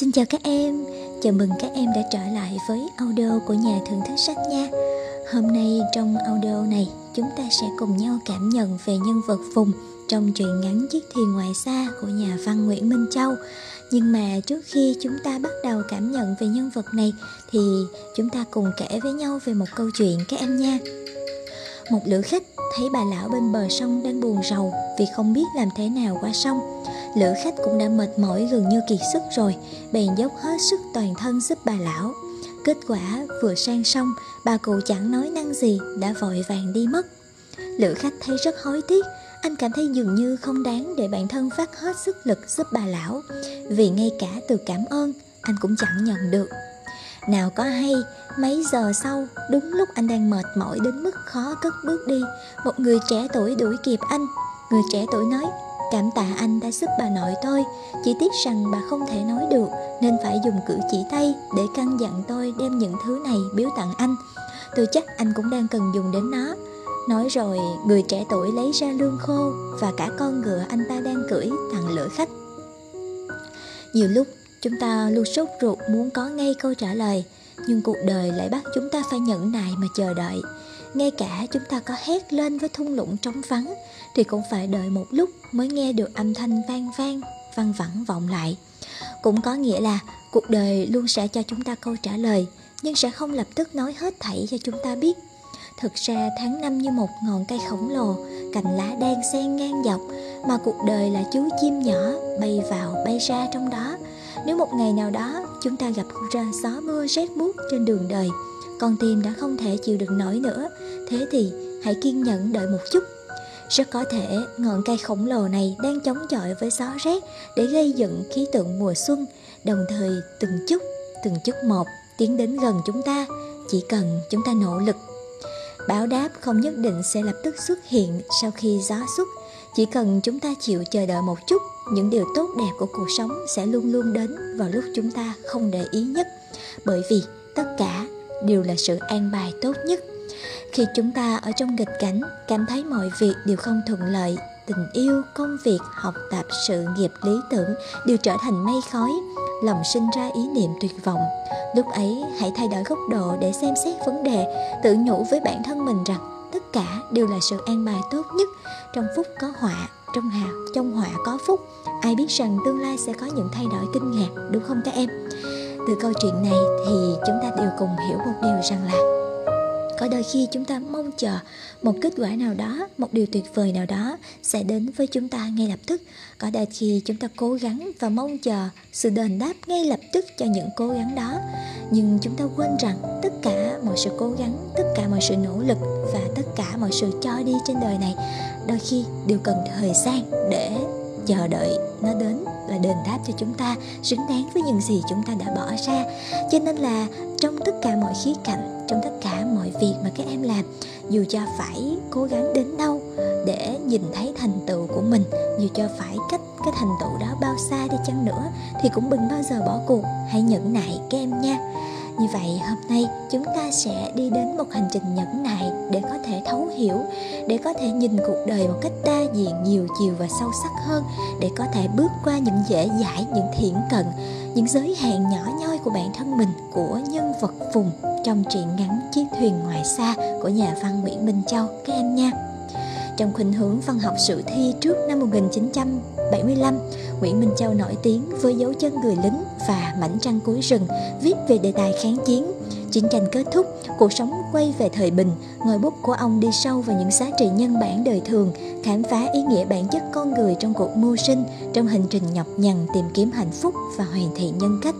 Xin chào các em, chào mừng các em đã trở lại với audio của nhà thưởng thức sách nha. Hôm nay trong audio này chúng ta sẽ cùng nhau cảm nhận về nhân vật Phùng trong truyện ngắn Chiếc thuyền ngoài xa của nhà văn Nguyễn Minh Châu. Nhưng mà trước khi chúng ta bắt đầu cảm nhận về nhân vật này thì chúng ta cùng kể với nhau về một câu chuyện các em nha. Một lữ khách thấy bà lão bên bờ sông đang buồn rầu vì không biết làm thế nào qua sông lữ khách cũng đã mệt mỏi gần như kiệt sức rồi bèn dốc hết sức toàn thân giúp bà lão. Kết quả vừa sang xong, bà cụ chẳng nói năng gì đã vội vàng đi mất. Lữ khách thấy rất hối tiếc anh cảm thấy dường như không đáng để bản thân phát hết sức lực giúp bà lão. Vì ngay cả từ cảm ơn anh cũng chẳng nhận được. Nào có hay mấy giờ sau đúng lúc anh đang mệt mỏi đến mức khó cất bước đi một người trẻ tuổi đuổi kịp anh. Người trẻ tuổi nói Cảm tạ anh đã giúp bà nội tôi. Chỉ tiếc rằng bà không thể nói được, Nên phải dùng cử chỉ tay Để căn dặn tôi đem những thứ này biếu tặng anh. Tôi chắc anh cũng đang cần dùng đến nó. Nói rồi, người trẻ tuổi lấy ra lương khô Và cả con ngựa anh ta đang cưỡi tặng lửa khách. Nhiều lúc, chúng ta luôn sốt ruột muốn có ngay câu trả lời, Nhưng cuộc đời lại bắt chúng ta phải nhẫn nại mà chờ đợi ngay cả chúng ta có hét lên với thung lũng trống vắng, thì cũng phải đợi một lúc mới nghe được âm thanh vang vang, văng vẳng vọng lại. Cũng có nghĩa là cuộc đời luôn sẽ cho chúng ta câu trả lời, nhưng sẽ không lập tức nói hết thảy cho chúng ta biết. Thực ra tháng năm như một ngọn cây khổng lồ, cành lá đen xen ngang dọc, mà cuộc đời là chú chim nhỏ bay vào bay ra trong đó. Nếu một ngày nào đó chúng ta gặp ra gió mưa rét buốt trên đường đời con tim đã không thể chịu đựng nổi nữa. Thế thì hãy kiên nhẫn đợi một chút. Rất có thể ngọn cây khổng lồ này đang chống chọi với gió rét để gây dựng khí tượng mùa xuân. Đồng thời, từng chút từng chút một tiến đến gần chúng ta. Chỉ cần chúng ta nỗ lực. Báo đáp không nhất định sẽ lập tức xuất hiện sau khi gió xuất chỉ cần chúng ta chịu chờ đợi một chút, những điều tốt đẹp của cuộc sống sẽ luôn luôn đến vào lúc chúng ta không để ý nhất. Bởi vì tất cả đều là sự an bài tốt nhất. Khi chúng ta ở trong nghịch cảnh, cảm thấy mọi việc đều không thuận lợi, tình yêu, công việc, học tập, sự nghiệp, lý tưởng đều trở thành mây khói, lòng sinh ra ý niệm tuyệt vọng. Lúc ấy, hãy thay đổi góc độ để xem xét vấn đề, tự nhủ với bản thân mình rằng tất cả đều là sự an bài tốt nhất. Trong phúc có họa, trong hào trong họa có phúc, ai biết rằng tương lai sẽ có những thay đổi kinh ngạc, đúng không các em? Từ câu chuyện này thì chúng ta đều cùng hiểu một điều rằng là có đôi khi chúng ta mong chờ một kết quả nào đó, một điều tuyệt vời nào đó sẽ đến với chúng ta ngay lập tức. Có đôi khi chúng ta cố gắng và mong chờ sự đền đáp ngay lập tức cho những cố gắng đó. Nhưng chúng ta quên rằng tất cả mọi sự cố gắng, tất cả mọi sự nỗ lực và tất cả mọi sự cho đi trên đời này đôi khi đều cần thời gian để chờ đợi nó đến là đền đáp cho chúng ta, xứng đáng với những gì chúng ta đã bỏ ra. Cho nên là trong tất cả mọi khía cạnh, trong tất cả mọi việc mà các em làm, dù cho phải cố gắng đến đâu để nhìn thấy thành tựu của mình, dù cho phải cách, cái thành tựu đó bao xa đi chăng nữa, thì cũng đừng bao giờ bỏ cuộc. Hãy nhẫn nại các em nha như vậy hôm nay chúng ta sẽ đi đến một hành trình nhẫn nại để có thể thấu hiểu, để có thể nhìn cuộc đời một cách đa diện, nhiều chiều và sâu sắc hơn, để có thể bước qua những dễ dãi, những thiện cận, những giới hạn nhỏ nhoi của bản thân mình, của nhân vật Phùng trong truyện ngắn Chiếc thuyền ngoài xa của nhà văn Nguyễn Minh Châu các em nha. Trong khuynh hướng văn học sử thi trước năm 1975, Nguyễn Minh Châu nổi tiếng với dấu chân người lính và mảnh trăng cuối rừng viết về đề tài kháng chiến. Chiến tranh kết thúc, cuộc sống quay về thời bình, ngòi bút của ông đi sâu vào những giá trị nhân bản đời thường, khám phá ý nghĩa bản chất con người trong cuộc mưu sinh, trong hành trình nhọc nhằn tìm kiếm hạnh phúc và hoàn thiện nhân cách.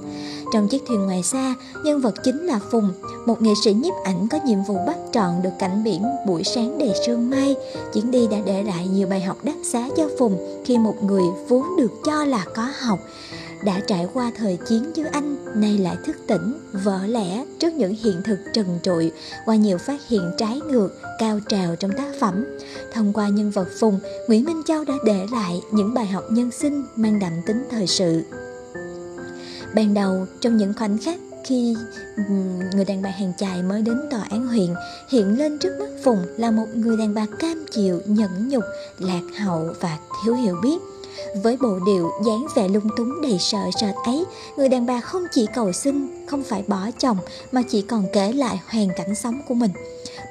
Trong chiếc thuyền ngoài xa, nhân vật chính là Phùng, một nghệ sĩ nhiếp ảnh có nhiệm vụ bắt trọn được cảnh biển buổi sáng đầy sương mai. Chuyến đi đã để lại nhiều bài học đắt giá cho Phùng khi một người vốn được cho là có học. Đã trải qua thời chiến với anh nay lại thức tỉnh vỡ lẽ trước những hiện thực trần trụi qua nhiều phát hiện trái ngược cao trào trong tác phẩm. Thông qua nhân vật phùng nguyễn minh châu đã để lại những bài học nhân sinh mang đậm tính thời sự ban đầu trong những khoảnh khắc khi người đàn bà hàng chài mới đến tòa án huyện hiện lên trước mắt phùng là một người đàn bà cam chịu nhẫn nhục lạc hậu và thiếu hiểu biết Với bộ điệu dáng vẻ lung túng đầy sợ sệt ấy, người đàn bà không chỉ cầu xin, không phải bỏ chồng mà chỉ còn kể lại hoàn cảnh sống của mình.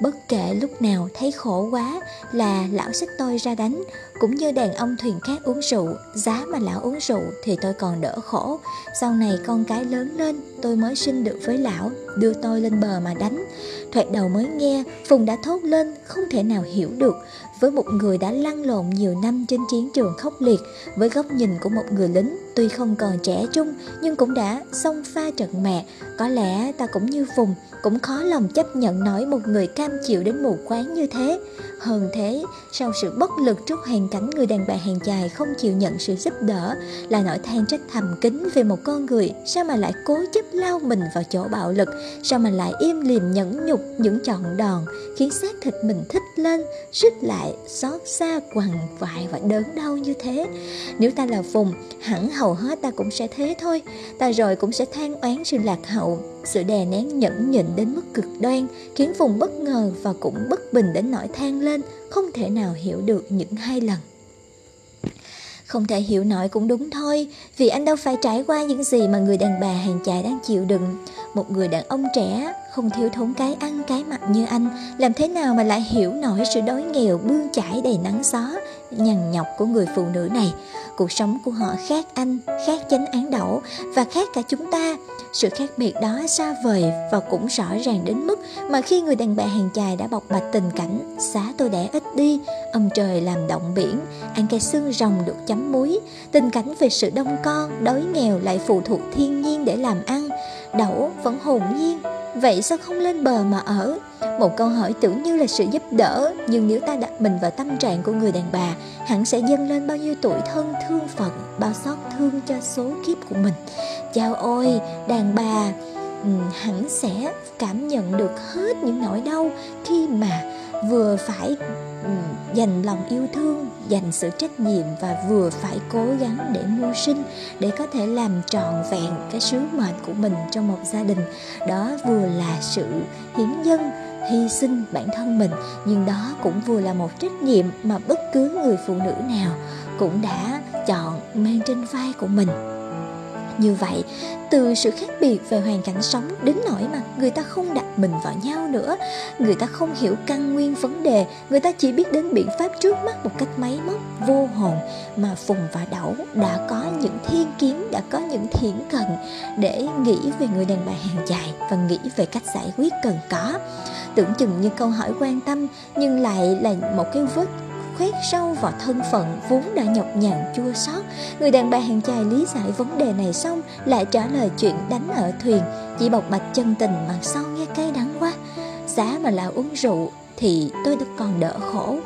Bất kể lúc nào thấy khổ quá là lão xích tôi ra đánh. Cũng như đàn ông thuyền khác uống rượu, Giá mà lão uống rượu thì tôi còn đỡ khổ. Sau này con cái lớn lên, tôi mới sinh được với lão, Đưa tôi lên bờ mà đánh. Thoạt đầu mới nghe, Phùng đã thốt lên, không thể nào hiểu được. Với một người đã lăn lộn nhiều năm trên chiến trường khốc liệt, Với góc nhìn của một người lính Tuy không còn trẻ trung nhưng cũng đã xông pha trận mẹ. Có lẽ ta cũng như Phùng Cũng khó lòng chấp nhận nổi một người cam chịu đến mù quáng như thế. Hơn thế, sau sự bất lực trước hoàn cảnh người đàn bà hàng dài không chịu nhận sự giúp đỡ Là nỗi than trách thầm kín về một con người Sao mà lại cố chấp lao mình vào chỗ bạo lực? Sao mà lại im lìm nhẫn nhục những trọn đòn Khiến xác thịt mình thích lên, rít lại, xót xa, quằn vại và đớn đau như thế? Nếu ta là Phùng, hẳn hậu hầu hết ta cũng sẽ thế thôi Ta rồi cũng sẽ than oán sự lạc hậu sự đè nén nhẫn nhịn đến mức cực đoan khiến Phùng bất ngờ và cũng bất bình đến nỗi than lên, không thể nào hiểu được những hai lần. Không thể hiểu nổi cũng đúng thôi, vì anh đâu phải trải qua những gì mà người đàn bà hàng chài đang chịu đựng. Một người đàn ông trẻ, không thiếu thốn cái ăn cái mặc như anh, làm thế nào mà lại hiểu nổi sự đói nghèo bươn chải đầy nắng gió, nhằn nhọc của người phụ nữ này. Cuộc sống của họ khác anh, khác chánh án đậu và khác cả chúng ta. Sự khác biệt đó xa vời và cũng rõ ràng đến mức mà khi người đàn bà hàng chài đã bộc bạch tình cảnh xá tôi đẻ ít đi, ông trời làm động biển, ăn cây xương rồng được chấm muối, tình cảnh về sự đông con, đói nghèo lại phụ thuộc thiên nhiên để làm ăn, đậu vẫn hồn nhiên Vậy sao không lên bờ mà ở? Một câu hỏi tưởng như là sự giúp đỡ Nhưng nếu ta đặt mình vào tâm trạng của người đàn bà Hẳn sẽ dâng lên bao nhiêu tuổi thân thương phận Bao xót thương cho số kiếp của mình Chào ôi, đàn bà hẳn sẽ cảm nhận được hết những nỗi đau Khi mà vừa phải ừ, dành lòng yêu thương, dành sự trách nhiệm và vừa phải cố gắng để mưu sinh để có thể làm trọn vẹn cái sứ mệnh của mình trong một gia đình. Đó vừa là sự hiến dân, hy sinh bản thân mình, nhưng đó cũng vừa là một trách nhiệm mà bất cứ người phụ nữ nào cũng đã chọn mang trên vai của mình như vậy, từ sự khác biệt về hoàn cảnh sống đến nỗi mà người ta không đặt mình vào nhau nữa, người ta không hiểu căn nguyên vấn đề, người ta chỉ biết đến biện pháp trước mắt một cách máy móc, vô hồn mà phùng và đẩu đã có những thiên kiến, đã có những thiển cận để nghĩ về người đàn bà hàng dài và nghĩ về cách giải quyết cần có. Tưởng chừng như câu hỏi quan tâm nhưng lại là một cái vết khoét sâu vào thân phận vốn đã nhọc nhằn chua xót. Người đàn bà hàng chài lý giải vấn đề này xong, lại trả lời chuyện đánh ở thuyền, chỉ bộc bạch chân tình mà sau nghe cay đắng quá. Giá mà là uống rượu thì tôi được còn đỡ khổ.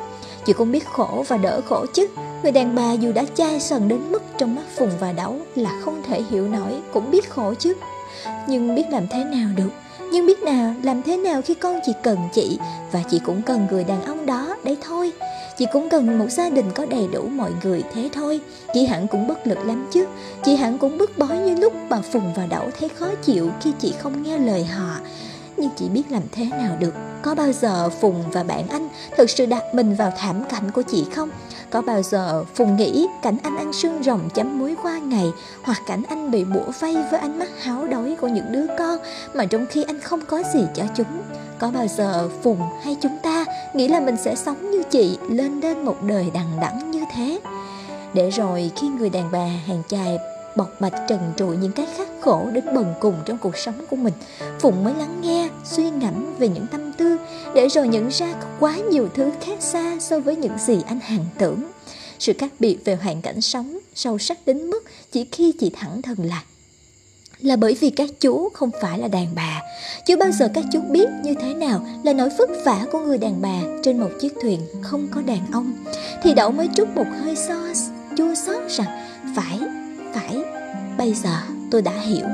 Chị cũng biết khổ và đỡ khổ chứ. Người đàn bà dù đã chai sần đến mức trong mắt phùng và đấu là không thể hiểu nổi, cũng biết khổ chứ. Nhưng biết làm thế nào được? Nhưng biết nào, làm thế nào khi con chỉ cần chị? Và chị cũng cần người đàn ông đó đấy thôi. Chị cũng cần một gia đình có đầy đủ mọi người thế thôi. Chị hẳn cũng bất lực lắm chứ. Chị hẳn cũng bức bối như lúc bà Phùng và Đậu thấy khó chịu khi chị không nghe lời họ. Nhưng chị biết làm thế nào được. Có bao giờ Phùng và bạn anh thực sự đặt mình vào thảm cảnh của chị không? Có bao giờ Phùng nghĩ cảnh anh ăn xương rồng chấm muối qua ngày, Hoặc cảnh anh bị bủa vây với ánh mắt háo đói của những đứa con, Mà trong khi anh không có gì cho chúng? Có bao giờ Phùng hay chúng ta nghĩ là mình sẽ sống như chị, lên đến một đời đằng đẵng như thế? Để rồi khi người đàn bà hàng chài bộc bạch trần trụi những cái khắc khổ đến bần cùng trong cuộc sống của mình Phụng mới lắng nghe, suy ngẫm về những tâm tư, để rồi nhận ra có quá nhiều thứ khác xa so với những gì anh hàng tưởng. Sự khác biệt về hoàn cảnh sống sâu sắc đến mức chỉ khi chị thẳng thừng lại là bởi vì các chú không phải là đàn bà. Chưa bao giờ các chú biết như thế nào là nỗi vất vả của người đàn bà trên một chiếc thuyền không có đàn ông. Thì đậu mới trút một hơi so chua xót rằng phải, phải, bây giờ tôi đã hiểu.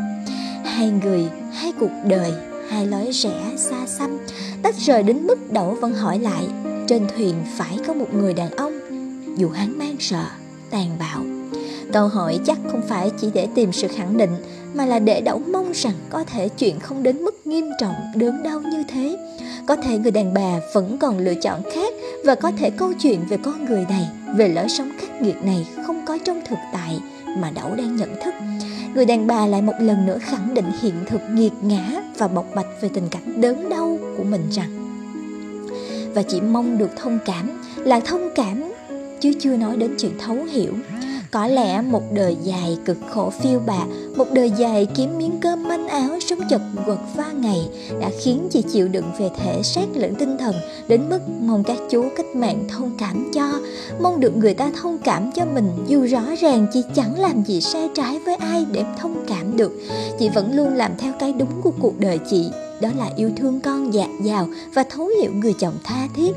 Hai người, hai cuộc đời, hai lối rẽ xa xăm, tách rời đến mức đậu vẫn hỏi lại, trên thuyền phải có một người đàn ông, dù hắn mang sợ, tàn bạo. Câu hỏi chắc không phải chỉ để tìm sự khẳng định mà là để đẩu mong rằng có thể chuyện không đến mức nghiêm trọng, đớn đau như thế có thể người đàn bà vẫn còn lựa chọn khác và có thể câu chuyện về con người này, về lối sống khắc nghiệt này không có trong thực tại mà Đẩu đang nhận thức. Người đàn bà lại một lần nữa khẳng định hiện thực nghiệt ngã và bộc bạch về tình cảnh đớn đau của mình rằng, và chỉ mong được thông cảm là thông cảm, chứ chưa nói đến chuyện thấu hiểu có lẽ một đời dài cực khổ phiêu bạt, một đời dài kiếm miếng cơm manh áo sống chật vật va ngày đã khiến chị chịu đựng về thể xác lẫn tinh thần đến mức mong các chú cách mạng thông cảm cho, mong được người ta thông cảm cho mình dù rõ ràng chị chẳng làm gì sai trái với ai để thông cảm được. Chị vẫn luôn làm theo cái đúng của cuộc đời chị, đó là yêu thương con dạt dào và thấu hiểu người chồng tha thiết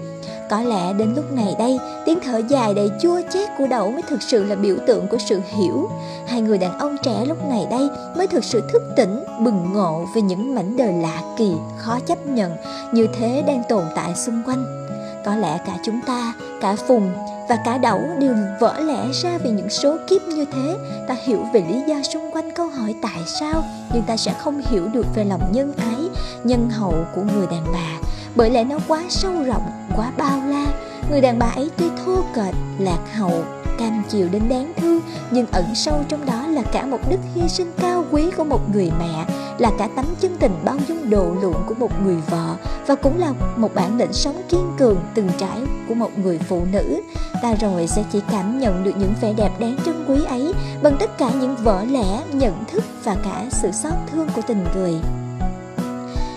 có lẽ đến lúc này đây, tiếng thở dài đầy chua chát của đậu mới thực sự là biểu tượng của sự hiểu. Hai người đàn ông trẻ lúc này đây mới thực sự thức tỉnh, bừng ngộ về những mảnh đời lạ kỳ, khó chấp nhận như thế đang tồn tại xung quanh. Có lẽ cả chúng ta, cả Phùng và cả Đậu đều vỡ lẽ ra vì những số kiếp như thế. Ta hiểu về lý do xung quanh câu hỏi tại sao, nhưng ta sẽ không hiểu được về lòng nhân ái, nhân hậu của người đàn bà bởi lẽ nó quá sâu rộng, quá bao la. Người đàn bà ấy tuy thô kệch, lạc hậu, cam chịu đến đáng thương, nhưng ẩn sâu trong đó là cả một đức hy sinh cao quý của một người mẹ, là cả tấm chân tình bao dung độ lượng của một người vợ và cũng là một bản lĩnh sống kiên cường từng trải của một người phụ nữ. Ta rồi sẽ chỉ cảm nhận được những vẻ đẹp đáng trân quý ấy bằng tất cả những vỡ lẽ, nhận thức và cả sự xót thương của tình người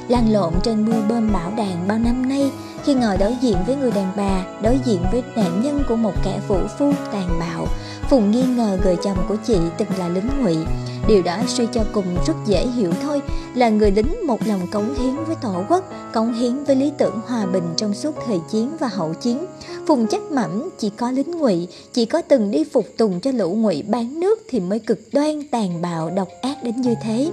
lăn lộn trên mưa bơm bão đạn bao năm nay, khi ngồi đối diện với người đàn bà, đối diện với nạn nhân của một kẻ vũ phu tàn bạo. Phùng nghi ngờ người chồng của chị từng là lính ngụy. Điều đó suy cho cùng rất dễ hiểu thôi, là người lính một lòng cống hiến với tổ quốc, cống hiến với lý tưởng hòa bình trong suốt thời chiến và hậu chiến phùng chắc mẩm chỉ có lính ngụy, chỉ có từng đi phục tùng cho lũ ngụy bán nước thì mới cực đoan tàn bạo, độc ác đến như thế.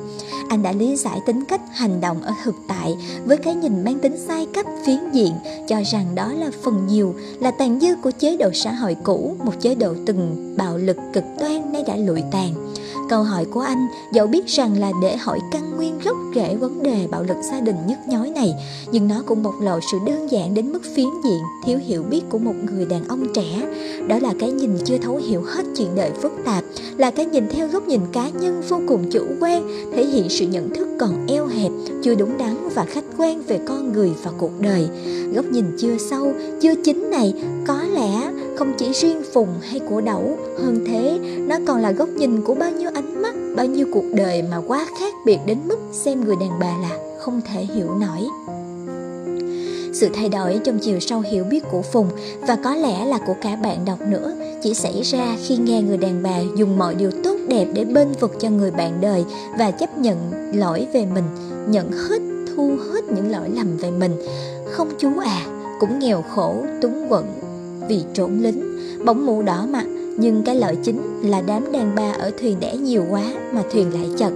Anh đã lý giải tính cách, hành động ở thực tại với cái nhìn mang tính sai cấp phiến diện, cho rằng đó là phần nhiều, là tàn dư của chế độ xã hội cũ, một chế độ từng bạo lực cực đoan nay đã lụi tàn. Câu hỏi của anh dẫu biết rằng là để hỏi căn nguyên gốc rễ vấn đề bạo lực gia đình nhức nhối này Nhưng nó cũng bộc lộ sự đơn giản đến mức phiến diện, thiếu hiểu biết của một người đàn ông trẻ. Đó là cái nhìn chưa thấu hiểu hết chuyện đời phức tạp Là cái nhìn theo góc nhìn cá nhân vô cùng chủ quan Thể hiện sự nhận thức còn eo hẹp, chưa đúng đắn và khách quan về con người và cuộc đời. Góc nhìn chưa sâu, chưa chính này có lẽ không chỉ riêng Phùng hay của Đẩu Hơn thế, nó còn là góc nhìn của bao nhiêu ánh mắt, bao nhiêu cuộc đời mà quá khác biệt đến mức xem người đàn bà là không thể hiểu nổi sự thay đổi trong chiều sâu hiểu biết của Phùng và có lẽ là của cả bạn đọc nữa chỉ xảy ra khi nghe người đàn bà dùng mọi điều tốt đẹp để bên vực cho người bạn đời và chấp nhận lỗi về mình, nhận hết, thu hết những lỗi lầm về mình. Không chú à, cũng nghèo khổ, túng quẫn vì trốn lính, bỗng mũ đỏ mặt nhưng cái lợi chính là đám đàn bà ở thuyền đẻ nhiều quá mà thuyền lại chật.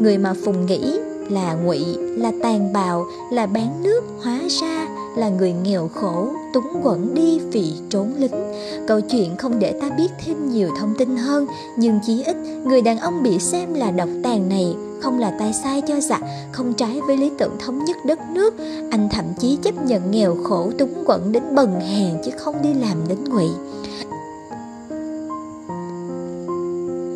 Người mà Phùng nghĩ là ngụy, là tàn bạo, là bán nước hóa ra là người nghèo khổ, túng quẫn đi vì trốn lính. Câu chuyện không để ta biết thêm nhiều thông tin hơn, nhưng chí ít người đàn ông bị xem là độc tàn này không là tay sai cho giặc, không trái với lý tưởng thống nhất đất nước. Anh thậm chí chấp nhận nghèo khổ túng quẫn đến bần hèn chứ không đi làm đến ngụy.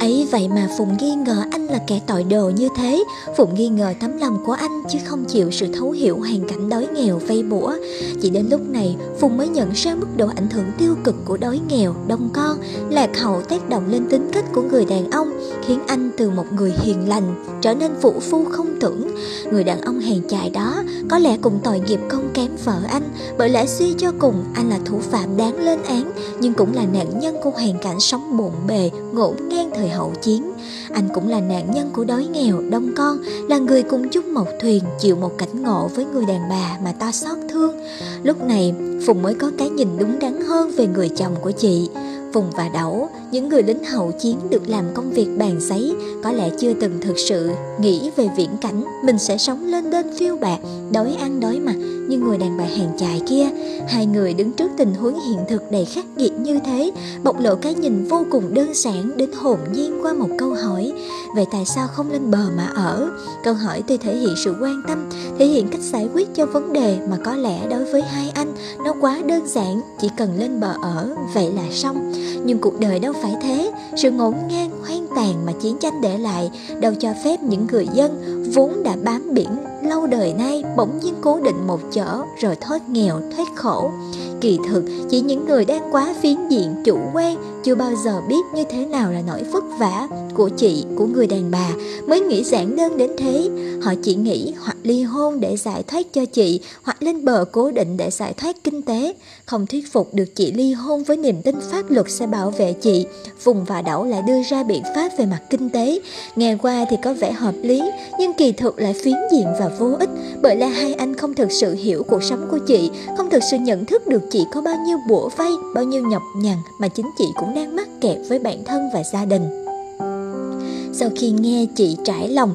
ấy vậy mà phụng nghi ngờ anh là kẻ tội đồ như thế. Phụng nghi ngờ tấm lòng của anh chứ không chịu sự thấu hiểu hoàn cảnh đói nghèo vây bủa. Chỉ đến lúc này Phùng mới nhận ra mức độ ảnh hưởng tiêu cực của đói nghèo, đông con Lạc hậu tác động lên tính cách của người đàn ông Khiến anh từ một người hiền lành trở nên phụ phu không tưởng. Người đàn ông hèn chài đó có lẽ cùng tội nghiệp không kém vợ anh. Bởi lẽ suy cho cùng anh là thủ phạm đáng lên án Nhưng cũng là nạn nhân của hoàn cảnh sống bộn bề, ngổn ngang thời hậu chiến. Anh cũng là nạn nhân của đói nghèo đông con là người cùng chung một thuyền chịu một cảnh ngộ với người đàn bà mà ta xót thương. Lúc này phùng mới có cái nhìn đúng đắn hơn về người chồng của chị. Phùng và Đẩu, những người lính hậu chiến được làm công việc bàn giấy, có lẽ chưa từng thực sự nghĩ về viễn cảnh mình sẽ sống lên đên phiêu bạc, đói ăn đói mặc như người đàn bà hàng chài kia. Hai người đứng trước tình huống hiện thực đầy khắc nghiệt như thế, bộc lộ cái nhìn vô cùng đơn giản đến hồn nhiên qua một câu hỏi. Vậy tại sao không lên bờ mà ở? Câu hỏi tuy thể hiện sự quan tâm, thể hiện cách giải quyết cho vấn đề mà có lẽ đối với hai anh nó quá đơn giản, chỉ cần lên bờ ở, vậy là xong nhưng cuộc đời đâu phải thế, Sự ngổn ngang hoang tàn mà chiến tranh để lại Đâu cho phép những người dân vốn đã bám biển lâu đời nay bỗng nhiên cố định một chỗ rồi thoát nghèo thoát khổ kỳ thực, chỉ những người đang quá phiến diện, chủ quan, chưa bao giờ biết như thế nào là nỗi vất vả của chị, của người đàn bà, mới nghĩ giản đơn đến thế. Họ chỉ nghĩ hoặc ly hôn để giải thoát cho chị, hoặc lên bờ cố định để giải thoát kinh tế. Không thuyết phục được chị ly hôn với niềm tin pháp luật sẽ bảo vệ chị, vùng và đảo lại đưa ra biện pháp về mặt kinh tế. Nghe qua thì có vẻ hợp lý, nhưng kỳ thực lại phiến diện và vô ích bởi là hai anh không thực sự hiểu cuộc sống của chị, không thực sự nhận thức được chị có bao nhiêu bủa vây, bao nhiêu nhọc nhằn mà chính chị cũng đang mắc kẹt với bản thân và gia đình. Sau khi nghe chị trải lòng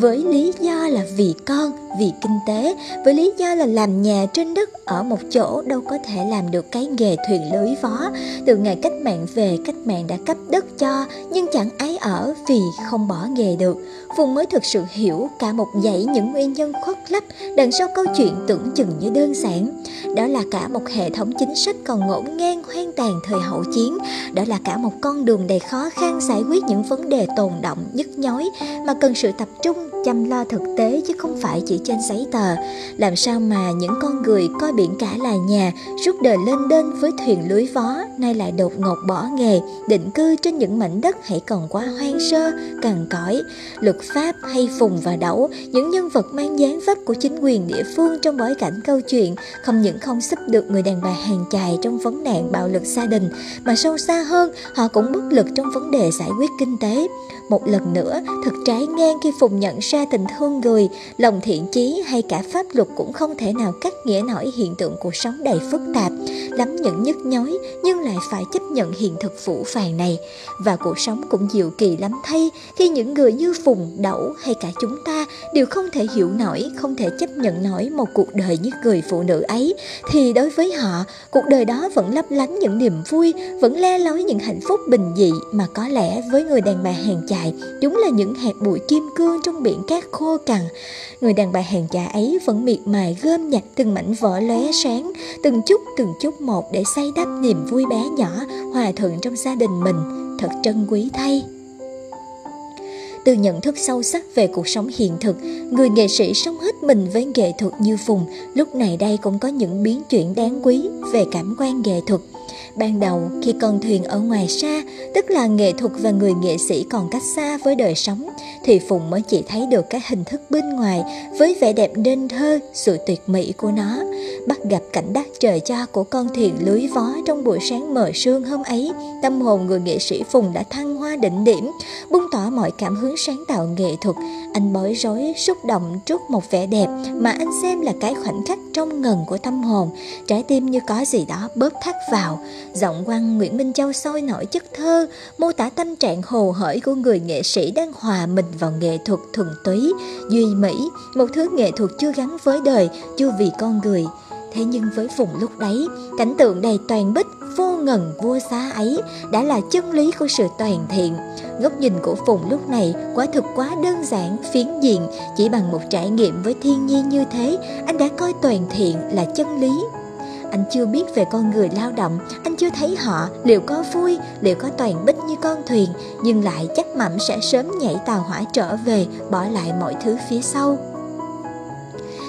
với lý do là vì con, vì kinh tế, với lý do là làm nhà trên đất ở một chỗ đâu có thể làm được cái nghề thuyền lưới vó. Từ ngày cách mạng về, cách mạng đã cấp đất cho, nhưng chẳng ái ở vì không bỏ nghề được. Phùng mới thực sự hiểu cả một dãy những nguyên nhân khuất lấp, đằng sau câu chuyện tưởng chừng như đơn giản. Đó là cả một hệ thống chính sách còn ngổn ngang hoang tàn thời hậu chiến. Đó là cả một con đường đầy khó khăn giải quyết những vấn đề tồn động nhức nhối mà cần sự tập trung chăm lo thực tế chứ không phải chỉ trên giấy tờ. Làm sao mà những con người coi biển cả là nhà suốt đời lên đên với thuyền lưới vó, nay lại đột ngột bỏ nghề, định cư trên những mảnh đất hãy còn quá hoang sơ, cằn cõi luật pháp hay phùng và đẩu, những nhân vật mang dáng vấp của chính quyền địa phương trong bối cảnh câu chuyện, không những không giúp được người đàn bà hàng chài trong vấn nạn bạo lực gia đình, mà sâu xa hơn, họ cũng bất lực trong vấn đề giải quyết kinh tế một lần nữa, thật trái ngang khi phùng nhận ra tình thương người, lòng thiện chí hay cả pháp luật cũng không thể nào cắt nghĩa nổi hiện tượng cuộc sống đầy phức tạp, lắm những nhức nhối nhưng lại phải chấp nhận hiện thực phủ phàng này. Và cuộc sống cũng diệu kỳ lắm thay khi những người như phùng, đẩu hay cả chúng ta đều không thể hiểu nổi, không thể chấp nhận nổi một cuộc đời như người phụ nữ ấy. Thì đối với họ, cuộc đời đó vẫn lấp lánh những niềm vui, vẫn le lói những hạnh phúc bình dị mà có lẽ với người đàn bà hàng dài đúng là những hạt bụi kim cương trong biển cát khô cằn người đàn bà hàng chài ấy vẫn miệt mài gom nhặt từng mảnh vỡ lóe sáng từng chút từng chút một để xây đắp niềm vui bé nhỏ hòa thuận trong gia đình mình thật trân quý thay từ nhận thức sâu sắc về cuộc sống hiện thực, người nghệ sĩ sống hết mình với nghệ thuật như Phùng, lúc này đây cũng có những biến chuyển đáng quý về cảm quan nghệ thuật. Ban đầu khi con thuyền ở ngoài xa, tức là nghệ thuật và người nghệ sĩ còn cách xa với đời sống, thì Phùng mới chỉ thấy được cái hình thức bên ngoài với vẻ đẹp nên thơ, sự tuyệt mỹ của nó. Bắt gặp cảnh đắc trời cho của con thuyền lưới vó trong buổi sáng mờ sương hôm ấy, tâm hồn người nghệ sĩ Phùng đã thăng hoa đỉnh điểm, bung tỏa mọi cảm hứng sáng tạo nghệ thuật. Anh bối rối, xúc động trước một vẻ đẹp mà anh xem là cái khoảnh khắc trong ngần của tâm hồn, trái tim như có gì đó bóp thắt vào. Giọng quan Nguyễn Minh Châu sôi nổi chất thơ, mô tả tâm trạng hồ hởi của người nghệ sĩ đang hòa mình vào nghệ thuật thuần túy, duy mỹ, một thứ nghệ thuật chưa gắn với đời, chưa vì con người. Thế nhưng với vùng lúc đấy, cảnh tượng đầy toàn bích, vô ngần vua xá ấy đã là chân lý của sự toàn thiện. Góc nhìn của Phùng lúc này quả thực quá đơn giản, phiến diện, chỉ bằng một trải nghiệm với thiên nhiên như thế, anh đã coi toàn thiện là chân lý anh chưa biết về con người lao động, anh chưa thấy họ, liệu có vui, liệu có toàn bích như con thuyền, nhưng lại chắc mẩm sẽ sớm nhảy tàu hỏa trở về, bỏ lại mọi thứ phía sau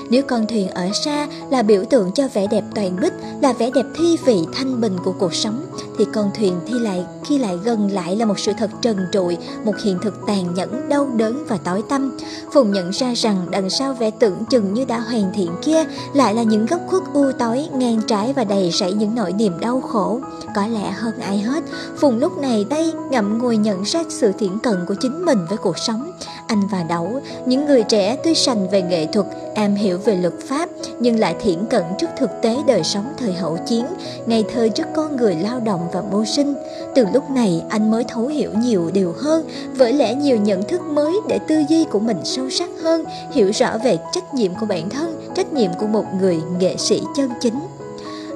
nếu con thuyền ở xa là biểu tượng cho vẻ đẹp toàn bích, là vẻ đẹp thi vị thanh bình của cuộc sống, thì con thuyền thi lại khi lại gần lại là một sự thật trần trụi, một hiện thực tàn nhẫn, đau đớn và tối tăm. Phùng nhận ra rằng đằng sau vẻ tưởng chừng như đã hoàn thiện kia lại là những góc khuất u tối, ngang trái và đầy rẫy những nỗi niềm đau khổ. Có lẽ hơn ai hết, Phùng lúc này đây ngậm ngùi nhận ra sự thiển cận của chính mình với cuộc sống. Anh và đấu những người trẻ tuy sành về nghệ thuật, am hiểu về luật pháp nhưng lại thiển cận trước thực tế đời sống thời hậu chiến, ngày thơ trước con người lao động và mưu sinh. Từ lúc này anh mới thấu hiểu nhiều điều hơn, với lẽ nhiều nhận thức mới để tư duy của mình sâu sắc hơn, hiểu rõ về trách nhiệm của bản thân, trách nhiệm của một người nghệ sĩ chân chính.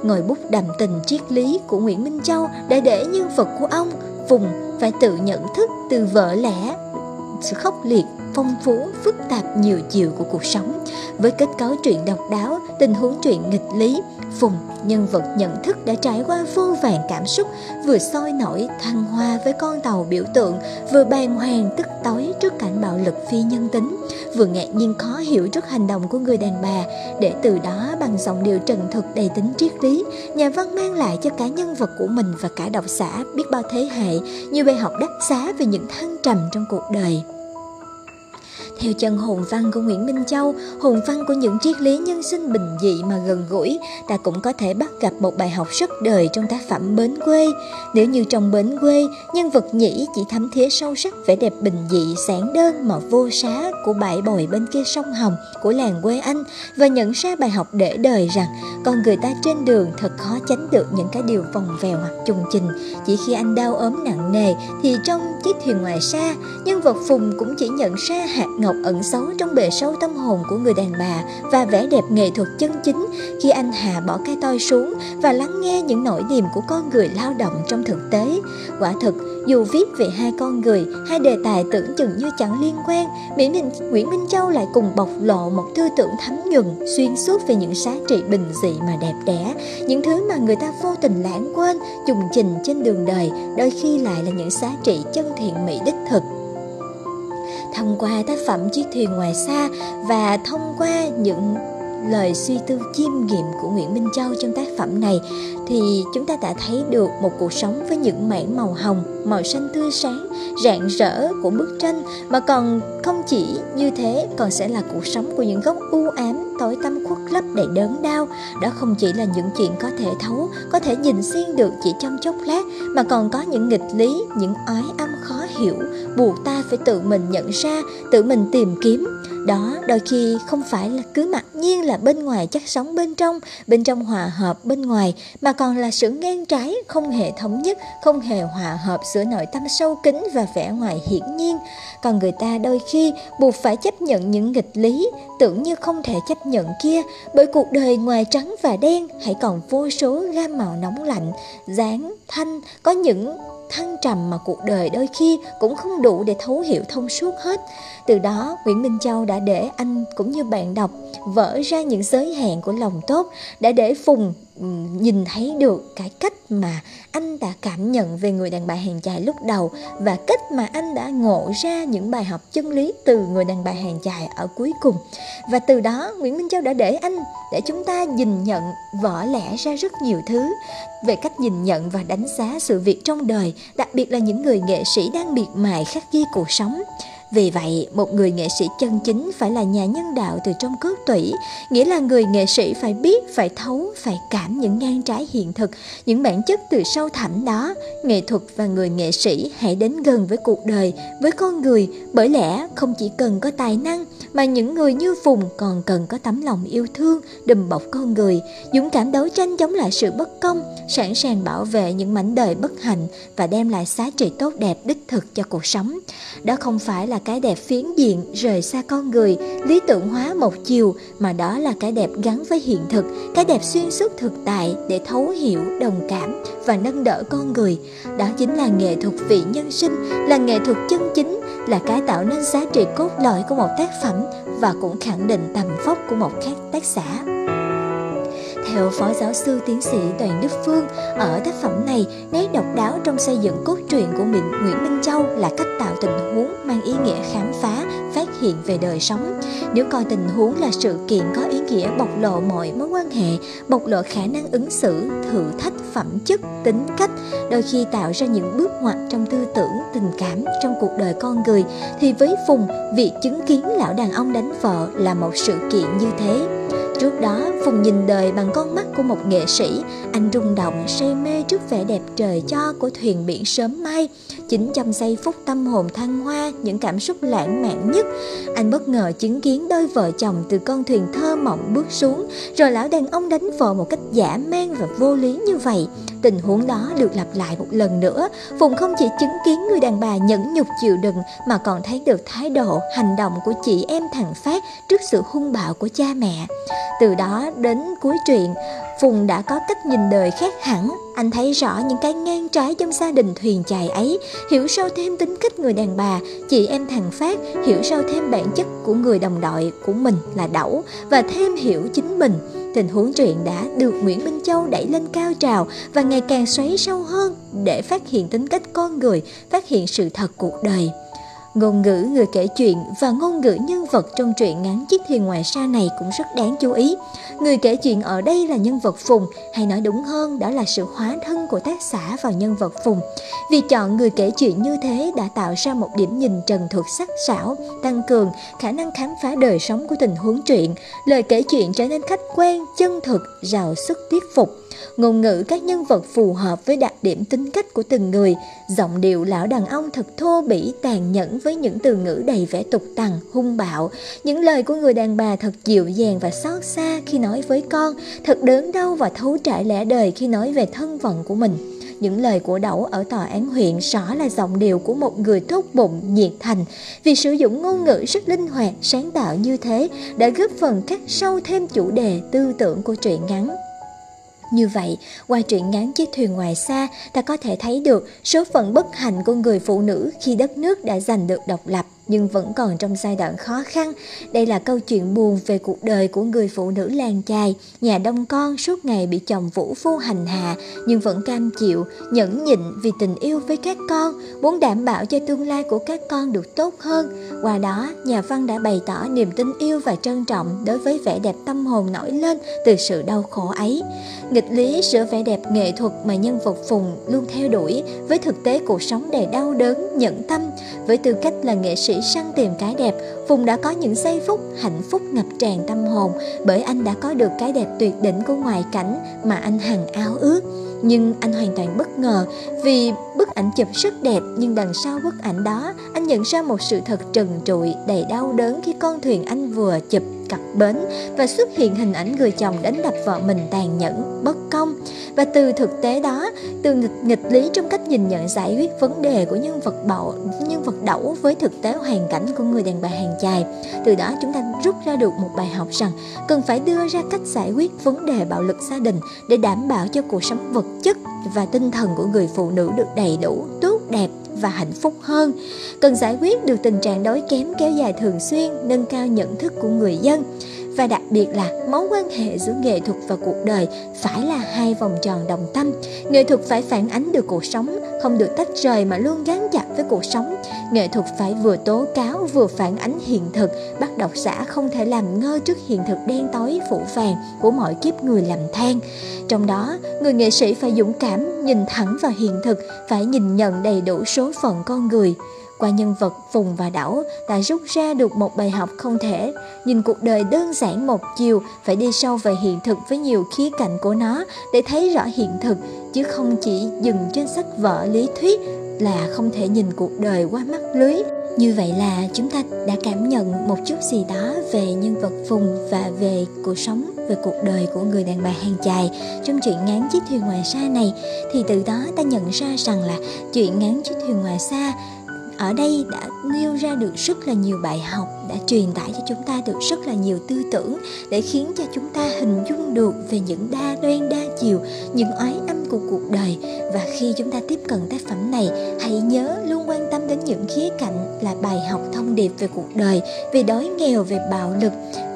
Ngồi bút đầm tình triết lý của Nguyễn Minh Châu đã để nhân vật của ông vùng phải tự nhận thức từ vỡ lẽ sự khốc liệt phong phú, phức tạp nhiều chiều của cuộc sống. Với kết cấu truyện độc đáo, tình huống truyện nghịch lý, Phùng, nhân vật nhận thức đã trải qua vô vàng cảm xúc, vừa sôi nổi thăng hoa với con tàu biểu tượng, vừa bàng hoàng tức tối trước cảnh bạo lực phi nhân tính, vừa ngạc nhiên khó hiểu trước hành động của người đàn bà, để từ đó bằng giọng điệu trần thực đầy tính triết lý, nhà văn mang lại cho cả nhân vật của mình và cả độc giả biết bao thế hệ nhiều bài học đắt giá về những thăng trầm trong cuộc đời. Theo chân hồn văn của Nguyễn Minh Châu, hồn văn của những triết lý nhân sinh bình dị mà gần gũi, ta cũng có thể bắt gặp một bài học rất đời trong tác phẩm Bến quê. Nếu như trong Bến quê, nhân vật nhĩ chỉ thấm thía sâu sắc vẻ đẹp bình dị, sáng đơn mà vô xá của bãi bồi bên kia sông Hồng của làng quê anh và nhận ra bài học để đời rằng con người ta trên đường thật khó tránh được những cái điều vòng vèo hoặc trùng trình. Chỉ khi anh đau ốm nặng nề thì trong chiếc thuyền ngoài xa, nhân vật Phùng cũng chỉ nhận ra hạt ngọc ngọc ẩn giấu trong bề sâu tâm hồn của người đàn bà và vẻ đẹp nghệ thuật chân chính khi anh Hà bỏ cái toi xuống và lắng nghe những nỗi niềm của con người lao động trong thực tế. Quả thực, dù viết về hai con người, hai đề tài tưởng chừng như chẳng liên quan, Mỹ Minh, Nguyễn Minh Châu lại cùng bộc lộ một tư tưởng thấm nhuần, xuyên suốt về những giá trị bình dị mà đẹp đẽ, những thứ mà người ta vô tình lãng quên, trùng trình trên đường đời, đôi khi lại là những giá trị chân thiện mỹ đích thực thông qua tác phẩm Chiếc thuyền ngoài xa và thông qua những lời suy tư chiêm nghiệm của Nguyễn Minh Châu trong tác phẩm này thì chúng ta đã thấy được một cuộc sống với những mảng màu hồng, màu xanh tươi sáng, rạng rỡ của bức tranh mà còn không chỉ như thế còn sẽ là cuộc sống của những góc u ám, tối tăm khuất lấp đầy đớn đau. Đó không chỉ là những chuyện có thể thấu, có thể nhìn xuyên được chỉ trong chốc lát mà còn có những nghịch lý, những oái âm khó hiểu, buộc ta phải tự mình nhận ra, tự mình tìm kiếm đó, đôi khi không phải là cứ mặc nhiên là bên ngoài chắc sống bên trong bên trong hòa hợp bên ngoài, mà còn là sự ngang trái, không hề thống nhất, không hề hòa hợp giữa nội tâm sâu kín và vẻ ngoài hiển nhiên. Còn người ta đôi khi buộc phải chấp nhận những nghịch lý, tưởng như không thể chấp nhận kia, bởi cuộc đời ngoài trắng và đen, hãy còn vô số gam màu nóng lạnh, dáng thanh, có những thăng trầm mà cuộc đời đôi khi cũng không đủ để thấu hiểu thông suốt hết. Từ đó, Nguyễn Minh Châu đã để anh cũng như bạn đọc vỡ ra những giới hạn của lòng tốt, đã để Phùng nhìn thấy được cái cách mà anh đã cảm nhận về người đàn bà hàng chài lúc đầu và cách mà anh đã ngộ ra những bài học chân lý từ người đàn bà hàng chài ở cuối cùng. Và từ đó Nguyễn Minh Châu đã để anh để chúng ta nhìn nhận vỡ lẽ ra rất nhiều thứ về cách nhìn nhận và đánh giá sự việc trong đời, đặc biệt là những người nghệ sĩ đang miệt mài khắc ghi cuộc sống. Vì vậy, một người nghệ sĩ chân chính phải là nhà nhân đạo từ trong cốt tủy, nghĩa là người nghệ sĩ phải biết, phải thấu, phải cảm những ngang trái hiện thực, những bản chất từ sâu thẳm đó. Nghệ thuật và người nghệ sĩ hãy đến gần với cuộc đời, với con người, bởi lẽ không chỉ cần có tài năng, mà những người như Phùng còn cần có tấm lòng yêu thương, đùm bọc con người, dũng cảm đấu tranh chống lại sự bất công, sẵn sàng bảo vệ những mảnh đời bất hạnh và đem lại giá trị tốt đẹp đích thực cho cuộc sống. Đó không phải là cái đẹp phiến diện rời xa con người, lý tưởng hóa một chiều, mà đó là cái đẹp gắn với hiện thực, cái đẹp xuyên suốt thực tại để thấu hiểu, đồng cảm và nâng đỡ con người. Đó chính là nghệ thuật vị nhân sinh, là nghệ thuật chân chính, là cái tạo nên giá trị cốt lõi của một tác phẩm và cũng khẳng định tầm vóc của một khác tác giả. Theo Phó Giáo sư Tiến sĩ Đoàn Đức Phương, ở tác phẩm này, nét độc đáo trong xây dựng cốt truyện của mình Nguyễn Minh Châu là cách tạo tình huống mang ý nghĩa khám phá, phát hiện về đời sống. Nếu coi tình huống là sự kiện có ý nghĩa bộc lộ mọi mối quan hệ, bộc lộ khả năng ứng xử, thử thách phẩm chất, tính cách, đôi khi tạo ra những bước ngoặt trong tư tưởng, tình cảm trong cuộc đời con người, thì với Phùng, việc chứng kiến lão đàn ông đánh vợ là một sự kiện như thế Trước đó, Phùng nhìn đời bằng con mắt của một nghệ sĩ, anh rung động, say mê trước vẻ đẹp trời cho của thuyền biển sớm mai. Chính trong giây phút tâm hồn thăng hoa, những cảm xúc lãng mạn nhất, anh bất ngờ chứng kiến đôi vợ chồng từ con thuyền thơ mộng bước xuống, rồi lão đàn ông đánh vợ một cách giả man và vô lý như vậy. Tình huống đó được lặp lại một lần nữa, Phùng không chỉ chứng kiến người đàn bà nhẫn nhục chịu đựng mà còn thấy được thái độ, hành động của chị em thằng Phát trước sự hung bạo của cha mẹ. Từ đó đến cuối truyện, Phùng đã có cách nhìn đời khác hẳn, anh thấy rõ những cái ngang trái trong gia đình thuyền chài ấy, hiểu sâu thêm tính cách người đàn bà, chị em thằng Phát, hiểu sâu thêm bản chất của người đồng đội của mình là Đẩu và thêm hiểu chính mình. Tình huống truyện đã được Nguyễn Minh Châu đẩy lên cao trào và ngày càng xoáy sâu hơn để phát hiện tính cách con người, phát hiện sự thật cuộc đời. Ngôn ngữ người kể chuyện và ngôn ngữ nhân vật trong truyện ngắn Chiếc thuyền ngoài xa này cũng rất đáng chú ý. Người kể chuyện ở đây là nhân vật Phùng, hay nói đúng hơn đó là sự hóa thân của tác giả vào nhân vật Phùng. Vì chọn người kể chuyện như thế đã tạo ra một điểm nhìn trần thuật sắc sảo, tăng cường khả năng khám phá đời sống của tình huống truyện, lời kể chuyện trở nên khách quan, chân thực, giàu sức thuyết phục ngôn ngữ các nhân vật phù hợp với đặc điểm tính cách của từng người. Giọng điệu lão đàn ông thật thô bỉ, tàn nhẫn với những từ ngữ đầy vẻ tục tằn, hung bạo. Những lời của người đàn bà thật dịu dàng và xót xa khi nói với con, thật đớn đau và thấu trải lẽ đời khi nói về thân phận của mình. Những lời của Đẩu ở tòa án huyện rõ là giọng điệu của một người tốt bụng, nhiệt thành. Vì sử dụng ngôn ngữ rất linh hoạt, sáng tạo như thế đã góp phần cắt sâu thêm chủ đề, tư tưởng của truyện ngắn. Như vậy, qua truyện ngắn chiếc thuyền ngoài xa, ta có thể thấy được số phận bất hạnh của người phụ nữ khi đất nước đã giành được độc lập nhưng vẫn còn trong giai đoạn khó khăn. Đây là câu chuyện buồn về cuộc đời của người phụ nữ làng chài, nhà đông con suốt ngày bị chồng vũ phu hành hạ nhưng vẫn cam chịu, nhẫn nhịn vì tình yêu với các con, muốn đảm bảo cho tương lai của các con được tốt hơn. Qua đó, nhà văn đã bày tỏ niềm tin yêu và trân trọng đối với vẻ đẹp tâm hồn nổi lên từ sự đau khổ ấy. Nghịch lý giữa vẻ đẹp nghệ thuật mà nhân vật Phùng luôn theo đuổi với thực tế cuộc sống đầy đau đớn, nhẫn tâm, với tư cách là nghệ sĩ săn tìm cái đẹp, Phùng đã có những giây phút hạnh phúc ngập tràn tâm hồn bởi anh đã có được cái đẹp tuyệt đỉnh của ngoại cảnh mà anh hằng ao ước. Nhưng anh hoàn toàn bất ngờ vì bức ảnh chụp rất đẹp nhưng đằng sau bức ảnh đó anh nhận ra một sự thật trần trụi đầy đau đớn khi con thuyền anh vừa chụp cặp bến và xuất hiện hình ảnh người chồng đánh đập vợ mình tàn nhẫn, bất công. Và từ thực tế đó, từ nghịch, nghịch lý trong cách nhìn nhận giải quyết vấn đề của nhân vật bậu, nhân vật đẩu với thực tế hoàn cảnh của người đàn bà hàng chài. Từ đó chúng ta rút ra được một bài học rằng cần phải đưa ra cách giải quyết vấn đề bạo lực gia đình để đảm bảo cho cuộc sống vật chất và tinh thần của người phụ nữ được đầy đủ, tốt đẹp và hạnh phúc hơn. Cần giải quyết được tình trạng đói kém kéo dài thường xuyên, nâng cao nhận thức của người dân và đặc biệt là mối quan hệ giữa nghệ thuật và cuộc đời phải là hai vòng tròn đồng tâm. Nghệ thuật phải phản ánh được cuộc sống, không được tách rời mà luôn gắn chặt với cuộc sống. Nghệ thuật phải vừa tố cáo vừa phản ánh hiện thực, bắt độc giả không thể làm ngơ trước hiện thực đen tối phủ vàng của mọi kiếp người làm than. Trong đó, người nghệ sĩ phải dũng cảm, nhìn thẳng vào hiện thực, phải nhìn nhận đầy đủ số phận con người. Qua nhân vật Phùng và Đảo ta rút ra được một bài học không thể nhìn cuộc đời đơn giản một chiều, phải đi sâu về hiện thực với nhiều khía cạnh của nó để thấy rõ hiện thực, chứ không chỉ dừng trên sách vở lý thuyết là không thể nhìn cuộc đời qua mắt lưới. Như vậy là chúng ta đã cảm nhận một chút gì đó về nhân vật Phùng và về cuộc sống, về cuộc đời của người đàn bà hàng chài trong chuyện ngắn chiếc thuyền ngoài xa này thì từ đó ta nhận ra rằng là chuyện ngắn chiếc thuyền ngoài xa ở đây đã nêu ra được rất là nhiều bài học, đã truyền tải cho chúng ta được rất là nhiều tư tưởng để khiến cho chúng ta hình dung được về những đa đoan, đa chiều, những oái âm của cuộc đời. Và khi chúng ta tiếp cận tác phẩm này, hãy nhớ luôn quan tâm đến những khía cạnh là bài học thông điệp về cuộc đời, về đói nghèo, về bạo lực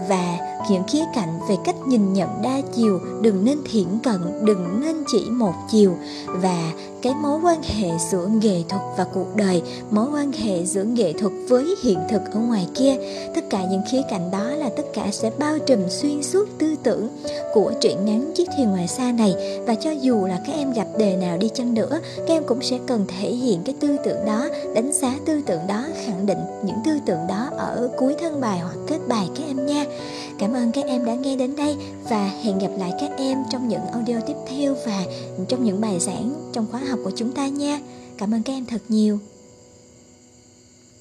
và những khía cạnh về cách nhìn nhận đa chiều đừng nên thiển cận, đừng nên chỉ một chiều. Và cái mối quan hệ giữa nghệ thuật và cuộc đời, mối quan hệ giữa nghệ thuật với hiện thực ở ngoài kia, tất cả những khía cạnh đó là tất cả sẽ bao trùm xuyên suốt tư tưởng của truyện ngắn chiếc thuyền ngoài xa này. Và cho dù là các em gặp đề nào đi chăng nữa, các em cũng sẽ cần thể hiện cái tư tưởng đó, đánh giá tư tưởng đó, khẳng định những tư tưởng đó ở cuối thân bài hoặc kết bài các em nha cảm ơn các em đã nghe đến đây và hẹn gặp lại các em trong những audio tiếp theo và trong những bài giảng trong khóa học của chúng ta nha. Cảm ơn các em thật nhiều.